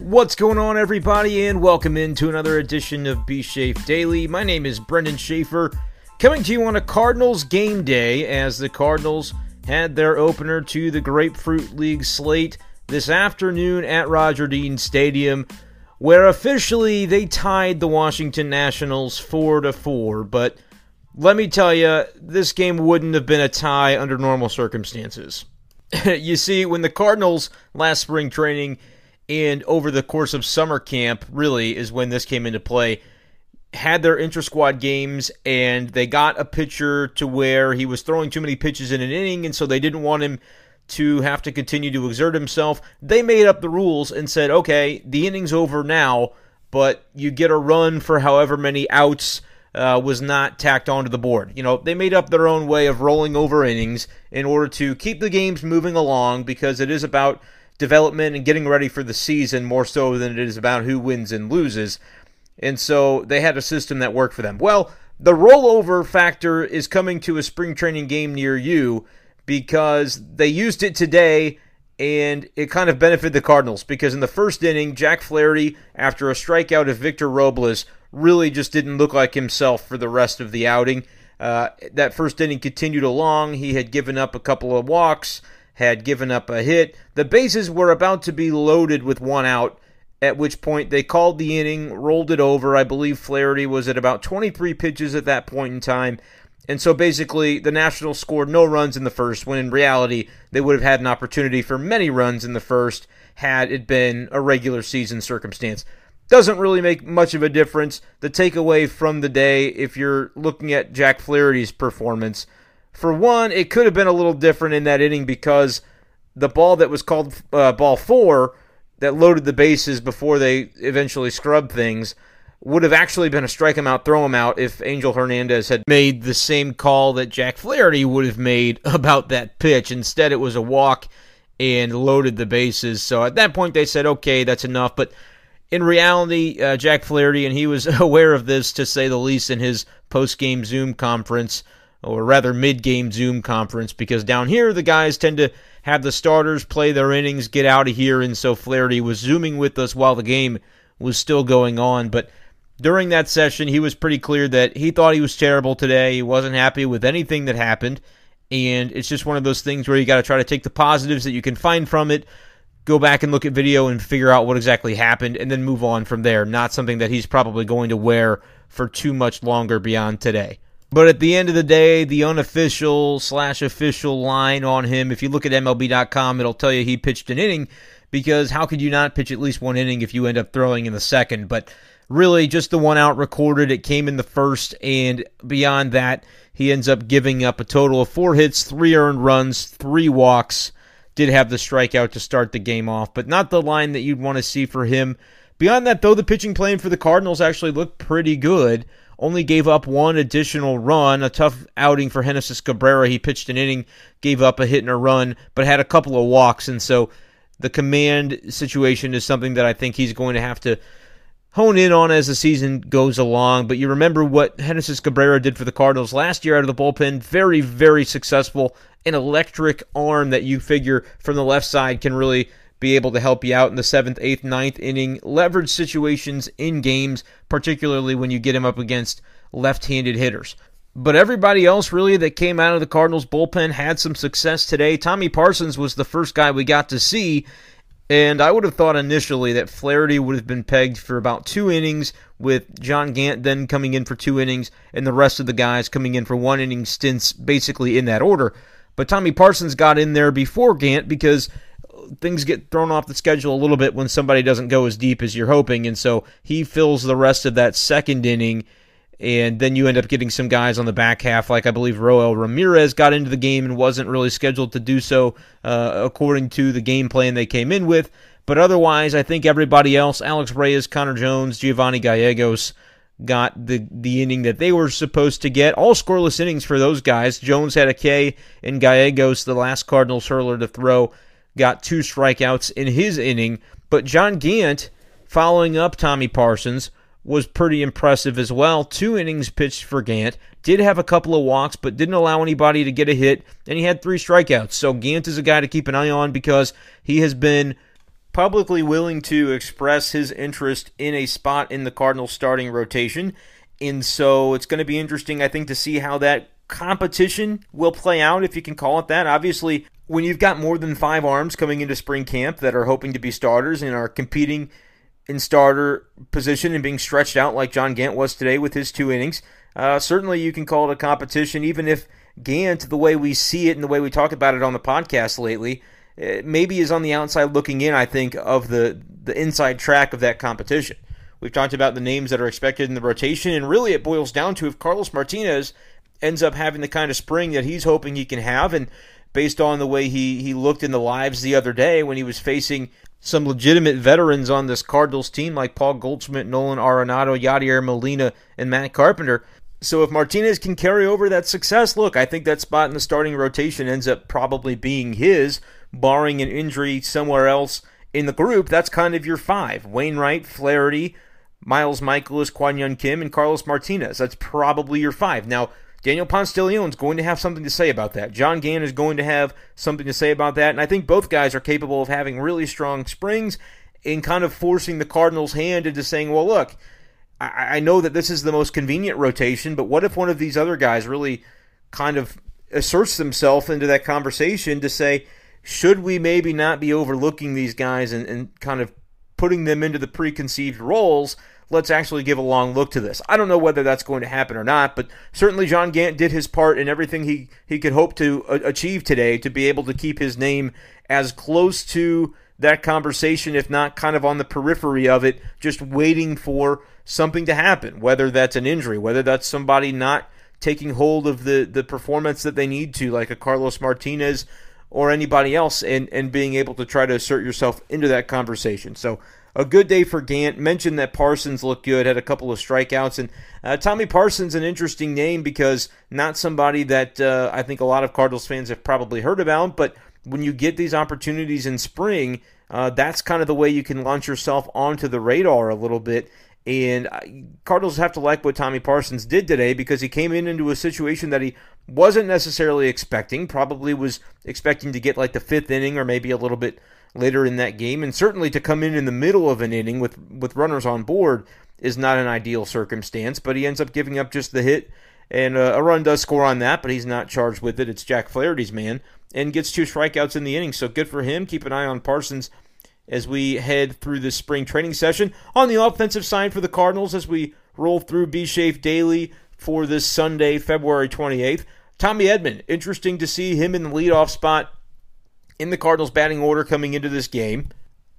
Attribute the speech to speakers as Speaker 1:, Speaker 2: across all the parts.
Speaker 1: What's going on, everybody, and welcome into another edition of B Shafe Daily. My name is Brendan Schaefer, coming to you on a Cardinals game day as the Cardinals had their opener to the Grapefruit League slate this afternoon at Roger Dean Stadium, where officially they tied the Washington Nationals 4 to 4. But let me tell you, this game wouldn't have been a tie under normal circumstances. you see, when the Cardinals last spring training and over the course of summer camp, really, is when this came into play. Had their inter squad games, and they got a pitcher to where he was throwing too many pitches in an inning, and so they didn't want him to have to continue to exert himself. They made up the rules and said, okay, the inning's over now, but you get a run for however many outs uh, was not tacked onto the board. You know, they made up their own way of rolling over innings in order to keep the games moving along because it is about development and getting ready for the season more so than it is about who wins and loses. And so they had a system that worked for them. Well, the rollover factor is coming to a spring training game near you because they used it today and it kind of benefited the Cardinals because in the first inning, Jack Flaherty, after a strikeout of Victor Robles, really just didn't look like himself for the rest of the outing. Uh, that first inning continued along. He had given up a couple of walks, had given up a hit. The bases were about to be loaded with one out, at which point they called the inning, rolled it over. I believe Flaherty was at about 23 pitches at that point in time. And so basically, the Nationals scored no runs in the first, when in reality, they would have had an opportunity for many runs in the first had it been a regular season circumstance. Doesn't really make much of a difference. The takeaway from the day, if you're looking at Jack Flaherty's performance, for one, it could have been a little different in that inning because the ball that was called uh, ball four that loaded the bases before they eventually scrubbed things would have actually been a strike him out, throw him out if Angel Hernandez had made the same call that Jack Flaherty would have made about that pitch. Instead, it was a walk and loaded the bases. So at that point, they said, okay, that's enough. But in reality, uh, Jack Flaherty, and he was aware of this to say the least in his post game Zoom conference, or rather mid game Zoom conference, because down here, the guys tend to have the starters play their innings, get out of here. And so Flaherty was Zooming with us while the game was still going on. But during that session, he was pretty clear that he thought he was terrible today. He wasn't happy with anything that happened. And it's just one of those things where you got to try to take the positives that you can find from it, go back and look at video and figure out what exactly happened, and then move on from there. Not something that he's probably going to wear for too much longer beyond today. But at the end of the day, the unofficial slash official line on him, if you look at MLB.com, it'll tell you he pitched an inning because how could you not pitch at least one inning if you end up throwing in the second? But really, just the one out recorded. It came in the first, and beyond that, he ends up giving up a total of four hits, three earned runs, three walks. Did have the strikeout to start the game off, but not the line that you'd want to see for him. Beyond that, though, the pitching plan for the Cardinals actually looked pretty good. Only gave up one additional run. A tough outing for Genesis Cabrera. He pitched an inning, gave up a hit and a run, but had a couple of walks. And so the command situation is something that I think he's going to have to hone in on as the season goes along. But you remember what Genesis Cabrera did for the Cardinals last year out of the bullpen. Very, very successful. An electric arm that you figure from the left side can really be able to help you out in the seventh, eighth, ninth inning, leverage situations in games, particularly when you get him up against left handed hitters. But everybody else, really, that came out of the Cardinals bullpen had some success today. Tommy Parsons was the first guy we got to see, and I would have thought initially that Flaherty would have been pegged for about two innings, with John Gant then coming in for two innings, and the rest of the guys coming in for one inning stints, basically in that order. But Tommy Parsons got in there before Gant because things get thrown off the schedule a little bit when somebody doesn't go as deep as you're hoping, and so he fills the rest of that second inning And then you end up getting some guys on the back half, like I believe Roel Ramirez got into the game and wasn't really scheduled to do so uh, according to the game plan they came in with. But otherwise, I think everybody else, Alex Reyes, Connor Jones, Giovanny Gallegos, got the the inning that they were supposed to get. All scoreless innings for those guys. Jones had a K, and Gallegos, the last Cardinals hurler to throw, got two strikeouts in his inning. But John Gant, following up Tommy Parsons, was pretty impressive as well. Two innings pitched for Gant. Did have a couple of walks, but didn't allow anybody to get a hit, and he had three strikeouts. So Gant is a guy to keep an eye on because he has been publicly willing to express his interest in a spot in the Cardinals starting rotation. And so it's going to be interesting, I think, to see how that competition will play out, if you can call it that. Obviously, when you've got more than five arms coming into spring camp that are hoping to be starters and are competing in starter position and being stretched out like John Gant was today with his two innings, uh, certainly you can call it a competition, even if Gant, the way we see it and the way we talk about it on the podcast lately, uh, maybe is on the outside looking in, I think, of the, the inside track of that competition. We've talked about the names that are expected in the rotation, and really it boils down to if Carlos Martinez ends up having the kind of spring that he's hoping he can have, and based on the way he, he looked in the lives the other day when he was facing some legitimate veterans on this Cardinals team like Paul Goldschmidt, Nolan Arenado, Yadier Molina, and Matt Carpenter. So if Martinez can carry over that success, look, I think that spot in the starting rotation ends up probably being his barring an injury somewhere else in the group, that's kind of your five. Wainwright, Flaherty, Miles Mikolas, Kwang Hyun Kim, and Carlos Martinez. That's probably your five. Now, Daniel Leon is going to have something to say about that. John Gant is going to have something to say about that. And I think both guys are capable of having really strong springs in kind of forcing the Cardinals' hand into saying, well, look, I, I know that this is the most convenient rotation, but what if one of these other guys really kind of asserts themselves into that conversation to say, should we maybe not be overlooking these guys and, and kind of putting them into the preconceived roles? Let's actually give a long look to this. I don't know whether that's going to happen or not, but certainly John Gant did his part in everything he, he could hope to uh, achieve today to be able to keep his name as close to that conversation, if not kind of on the periphery of it, just waiting for something to happen, whether that's an injury, whether that's somebody not taking hold of the, the performance that they need to, like a Carlos Martinez or anybody else and, and being able to try to assert yourself into that conversation. So a good day for Gant. Mentioned that Parsons looked good, had a couple of strikeouts, and uh, Tommy Parsons an interesting name because not somebody that uh, I think a lot of Cardinals fans have probably heard about, but when you get these opportunities in spring, uh, that's kind of the way you can launch yourself onto the radar a little bit. And uh, Cardinals have to like what Tommy Parsons did today because he came in into a situation that he wasn't necessarily expecting. Probably was expecting to get like the fifth inning or maybe a little bit later in that game, and certainly to come in in the middle of an inning with with runners on board is not an ideal circumstance. But he ends up giving up just the hit, and uh, a run does score on that, but he's not charged with it. It's Jack Flaherty's man, and gets two strikeouts in the inning. So good for him. Keep an eye on Parsons as we head through the spring training session. On the offensive side for the Cardinals, as we roll through B Shafe Daily for this Sunday, February 28th, Tommy Edman, interesting to see him in the leadoff spot in the Cardinals batting order coming into this game.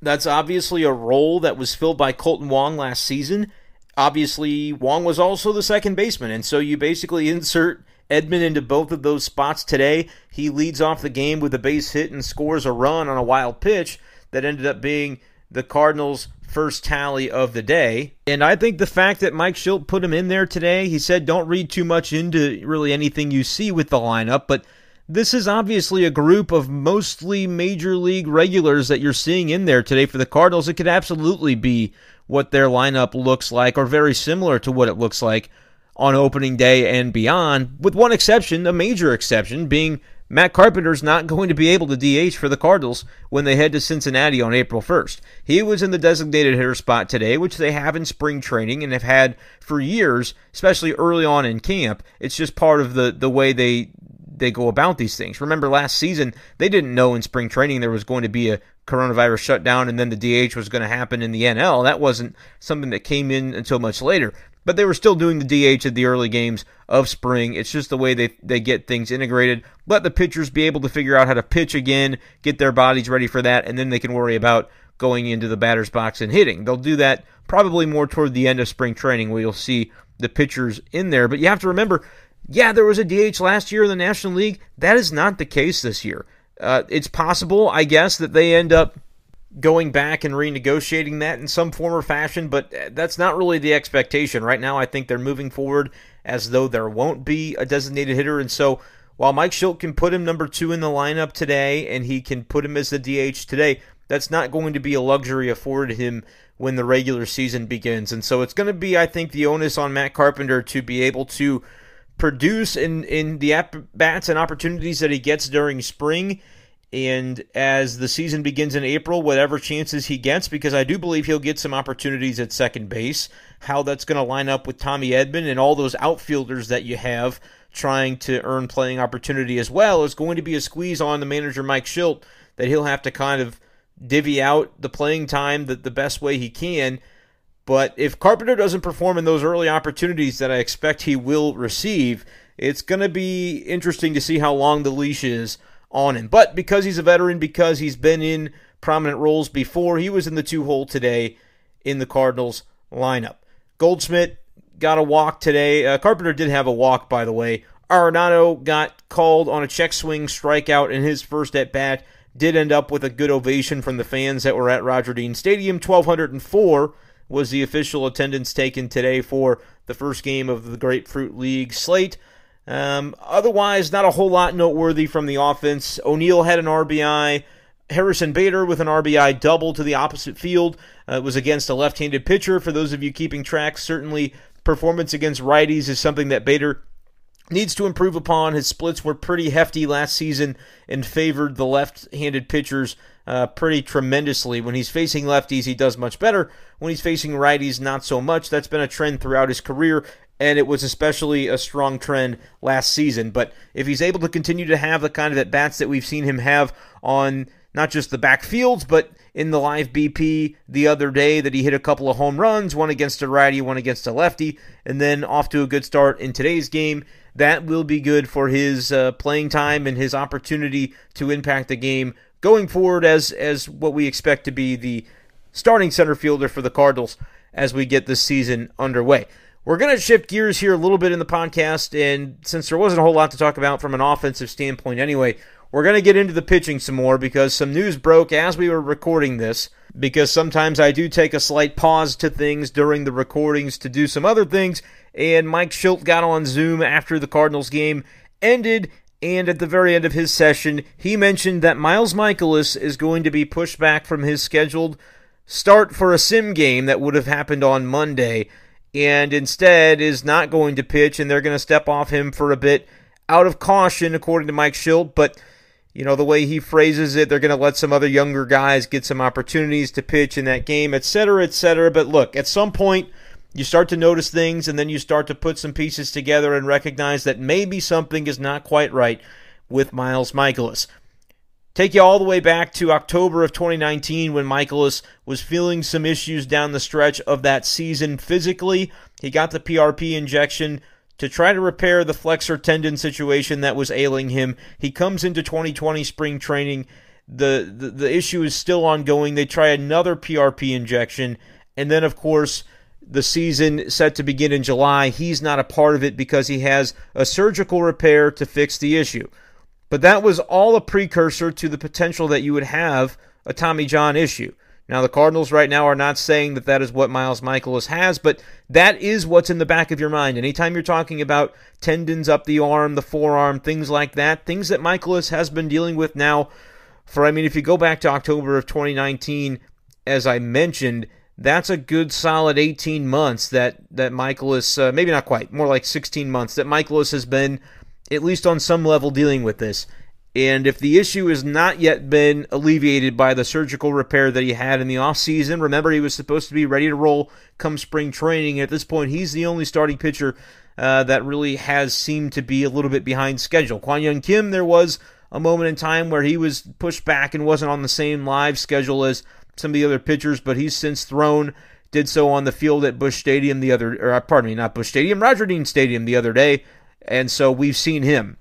Speaker 1: That's obviously a role that was filled by Kolten Wong last season. Obviously, Wong was also the second baseman, and so you basically insert Edman into both of those spots today. He leads off the game with a base hit and scores a run on a wild pitch that ended up being the Cardinals' first tally of the day. And I think the fact that Mike Shildt put him in there today, he said don't read too much into really anything you see with the lineup, but this is obviously a group of mostly major league regulars that you're seeing in there today for the Cardinals. It could absolutely be what their lineup looks like or very similar to what it looks like on opening day and beyond, with one exception, a major exception being Matt Carpenter's not going to be able to DH for the Cardinals when they head to Cincinnati on April 1st. He was in the designated hitter spot today, which they have in spring training and have had for years, especially early on in camp. It's just part of the, the way they they go about these things. Remember last season, they didn't know in spring training there was going to be a coronavirus shutdown and then the DH was going to happen in the NL. That wasn't something that came in until much later but they were still doing the DH at the early games of spring. It's just the way they, they get things integrated. Let the pitchers be able to figure out how to pitch again, get their bodies ready for that, and then they can worry about going into the batter's box and hitting. They'll do that probably more toward the end of spring training where you'll see the pitchers in there. But you have to remember, yeah, there was a DH last year in the National League. That is not the case this year. Uh, it's possible, I guess, that they end up going back and renegotiating that in some form or fashion, but that's not really the expectation. Right now, I think they're moving forward as though there won't be a designated hitter. And so while Mike Shildt can put him number two in the lineup today and he can put him as the DH today, that's not going to be a luxury afforded him when the regular season begins. And so it's going to be, I think, the onus on Matt Carpenter to be able to produce in, in the at bats and opportunities that he gets during spring. And as the season begins in April, whatever chances he gets, because I do believe he'll get some opportunities at second base, how that's going to line up with Tommy Edman and all those outfielders that you have trying to earn playing opportunity as well is going to be a squeeze on the manager Mike Shildt that he'll have to kind of divvy out the playing time the, the best way he can. But if Carpenter doesn't perform in those early opportunities that I expect he will receive, it's going to be interesting to see how long the leash is on him. But because he's a veteran, because he's been in prominent roles before, he was in the two hole today in the Cardinals lineup. Goldschmidt got a walk today. Uh, Carpenter did have a walk, by the way. Arenado got called on a check swing strikeout in his first at bat. Did end up with a good ovation from the fans that were at Roger Dean Stadium. 1,204 was the official attendance taken today for the first game of the Grapefruit League slate. Um, otherwise, not a whole lot noteworthy from the offense. O'Neill had an RBI. Harrison Bader with an RBI double to the opposite field. Uh, it was against a left handed pitcher. For those of you keeping track, certainly performance against righties is something that Bader needs to improve upon. His splits were pretty hefty last season and favored the left handed pitchers uh, pretty tremendously. When he's facing lefties, he does much better. When he's facing righties, not so much. That's been a trend throughout his career, and it was especially a strong trend last season. But if he's able to continue to have the kind of at bats that we've seen him have on not just the backfields, but in the live BP the other day that he hit a couple of home runs, one against a righty, one against a lefty, and then off to a good start in today's game. That will be good for his uh, playing time and his opportunity to impact the game going forward as as what we expect to be the starting center fielder for the Cardinals as we get this season underway. We're going to shift gears here a little bit in the podcast, and since there wasn't a whole lot to talk about from an offensive standpoint anyway, we're going to get into the pitching some more because some news broke as we were recording this. Because sometimes I do take a slight pause to things during the recordings to do some other things, and Mike Shildt got on Zoom after the Cardinals game ended, and at the very end of his session, he mentioned that Miles Mikolas is going to be pushed back from his scheduled start for a sim game that would have happened on Monday, and instead is not going to pitch, and they're going to step off him for a bit out of caution, according to Mike Shildt, but you know, the way he phrases it, they're going to let some other younger guys get some opportunities to pitch in that game, et cetera, et cetera. But look, at some point, you start to notice things and then you start to put some pieces together and recognize that maybe something is not quite right with Miles Mikolas. Take you all the way back to October of 2019 when Mikolas was feeling some issues down the stretch of that season physically. He got the PRP injection to try to repair the flexor tendon situation that was ailing him. He comes into 2020 spring training. The, the, the issue is still ongoing. They try another PRP injection. And then, of course, the season set to begin in July. He's not a part of it because he has a surgical repair to fix the issue. But that was all a precursor to the potential that you would have a Tommy John issue. Now, the Cardinals right now are not saying that that is what Miles Mikolas has, but that is what's in the back of your mind. Anytime you're talking about tendons up the arm, the forearm, things like that, things that Mikolas has been dealing with now for, I mean, if you go back to October of 2019, as I mentioned, that's a good solid 18 months that, that Mikolas, uh, maybe not quite, more like 16 months, that Mikolas has been at least on some level dealing with this. And if the issue has not yet been alleviated by the surgical repair that he had in the offseason, remember he was supposed to be ready to roll come spring training. At this point, he's the only starting pitcher uh, that really has seemed to be a little bit behind schedule. Kwang Hyun Kim, there was a moment in time where he was pushed back and wasn't on the same live schedule as some of the other pitchers, but he's since thrown. Did so on the field at Busch Stadium the other, or uh, pardon me, not Busch Stadium, Roger Dean Stadium the other day, and so we've seen him.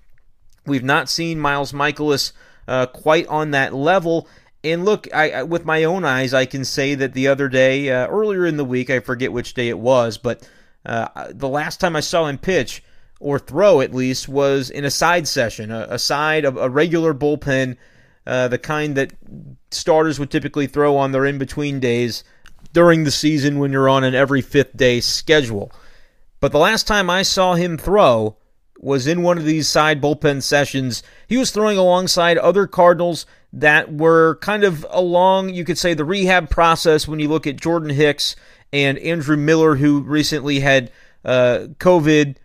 Speaker 1: We've not seen Miles Mikolas uh, quite on that level. And look, I, with my own eyes, I can say that the other day, uh, earlier in the week, I forget which day it was, but Uh, the last time I saw him pitch, or throw at least, was in a side session, a, a side of a regular bullpen, uh, the kind that starters would typically throw on their in between days during the season when you're on an every fifth day schedule. But the last time I saw him throw was in one of these side bullpen sessions. He was throwing alongside other Cardinals that were kind of along, you could say, the rehab process when you look at Jordan Hicks and Andrew Miller, who recently had uh, COVID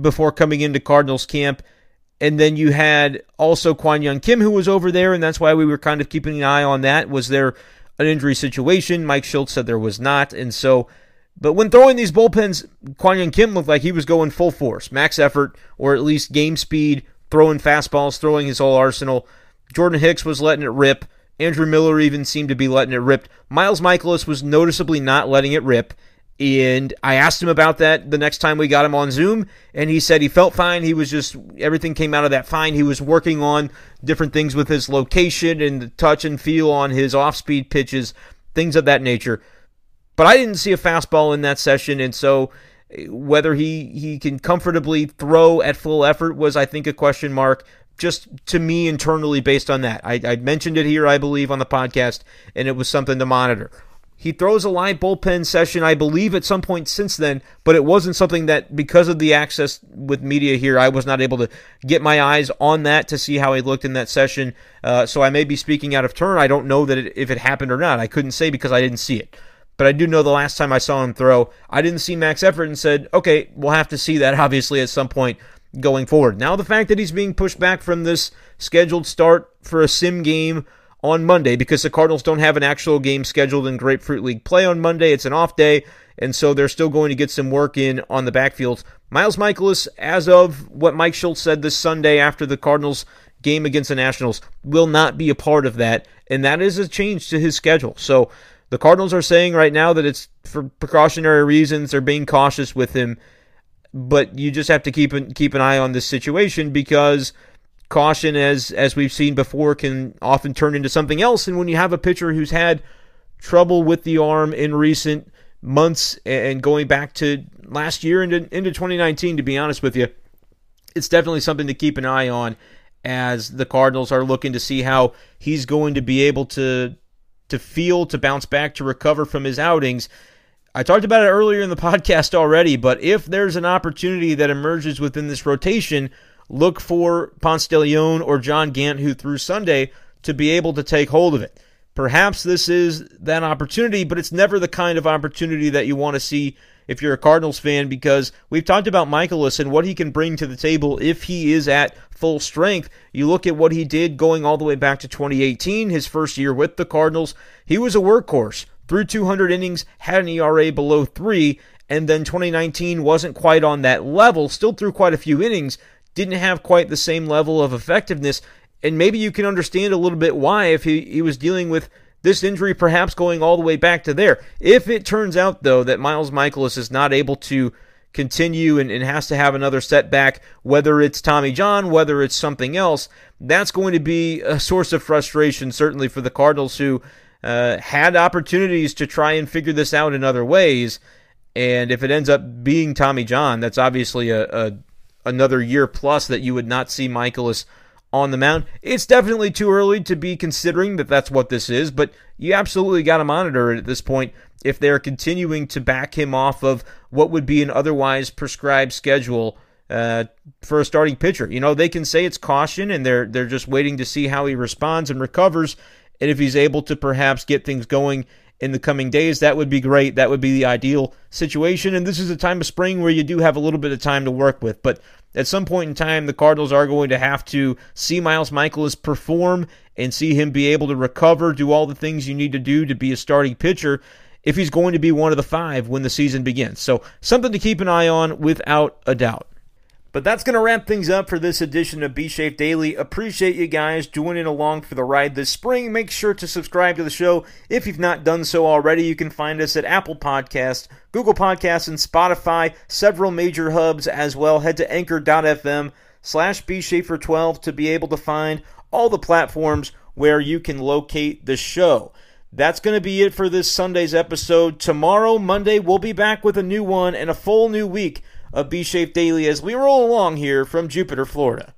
Speaker 1: before coming into Cardinals camp. And then you had also Kwang Hyun Kim, who was over there, and that's why we were kind of keeping an eye on that. Was there an injury situation? Mike Shildt said there was not. And so, but when throwing these bullpens, Kwang Hyun Kim looked like he was going full force, max effort, or at least game speed, throwing fastballs, throwing his whole arsenal. Jordan Hicks was letting it rip. Andrew Miller even seemed to be letting it rip. Miles Mikolas was noticeably not letting it rip. And I asked him about that the next time we got him on Zoom, and he said he felt fine. He was just, everything came out of that fine. He was working on different things with his location and the touch and feel on his off speed pitches, things of that nature. But I didn't see a fastball in that session, and so whether he, he can comfortably throw at full effort was, I think, a question mark just to me internally based on that. I, I mentioned it here, I believe, on the podcast, and it was something to monitor. He throws a live bullpen session, I believe, at some point since then, but it wasn't something that, because of the access with media here, I was not able to get my eyes on that to see how he looked in that session. Uh, so I may be speaking out of turn. I don't know that it, if it happened or not. I couldn't say because I didn't see it. But I do know the last time I saw him throw, I didn't see max effort and said, okay, we'll have to see that obviously at some point going forward. Now, the fact that he's being pushed back from this scheduled start for a sim game on Monday because the Cardinals don't have an actual game scheduled in Grapefruit League play on Monday. It's an off day, and so they're still going to get some work in on the backfields. Miles Mikolas, as of what Mike Shildt said this Sunday after the Cardinals game against the Nationals, will not be a part of that, and that is a change to his schedule. So the Cardinals are saying right now that it's for precautionary reasons. They're being cautious with him, but you just have to keep an, keep an eye on this situation because – caution, as as we've seen before, can often turn into something else. And when you have a pitcher who's had trouble with the arm in recent months and going back to last year into into 2019, to be honest with you, it's definitely something to keep an eye on as the Cardinals are looking to see how he's going to be able to to feel to bounce back to recover from his outings. I talked about it earlier in the podcast already, but if there's an opportunity that emerges within this rotation look for Ponce de Leon or John Gant, who threw Sunday, to be able to take hold of it. Perhaps this is that opportunity, but it's never the kind of opportunity that you want to see if you're a Cardinals fan because we've talked about Mikolas and what he can bring to the table if he is at full strength. You look at what he did going all the way back to 2018, his first year with the Cardinals. He was a workhorse, threw 200 innings, had an ERA below 3, and then 2019 wasn't quite on that level, still threw quite a few innings, didn't have quite the same level of effectiveness. And maybe you can understand a little bit why if he, he was dealing with this injury perhaps going all the way back to there. If it turns out, though, that Miles Mikolas is not able to continue and, and, has to have another setback, whether it's Tommy John, whether it's something else, that's going to be a source of frustration, certainly for the Cardinals who uh, had opportunities to try and figure this out in other ways. And if it ends up being Tommy John, that's obviously a, a another year plus that you would not see Mikolas on the mound. It's definitely too early to be considering that that's what this is, but you absolutely got to monitor it at this point if they're continuing to back him off of what would be an otherwise prescribed schedule uh, for a starting pitcher. You know, they can say it's caution and they're they're just waiting to see how he responds and recovers and if he's able to perhaps get things going in the coming days, that would be great. That would be the ideal situation. And this is a time of spring where you do have a little bit of time to work with. But at some point in time, the Cardinals are going to have to see Miles Mikolas perform and see him be able to recover, do all the things you need to do to be a starting pitcher if he's going to be one of the five when the season begins. So, something to keep an eye on without a doubt. But that's going to wrap things up for this edition of B Shafe Daily. Appreciate you guys joining along for the ride this spring. Make sure to subscribe to the show if you've not done so already. You can find us at Apple Podcasts, Google Podcasts, and Spotify, several major hubs as well. Head to anchor.fm slash bschaefer12 to be able to find all the platforms where you can locate the show. that's going to be it for this Sunday's episode. Tomorrow, Monday, we'll be back with a new one and a full new week of B Shafe Daily as we roll along here from Jupiter, Florida.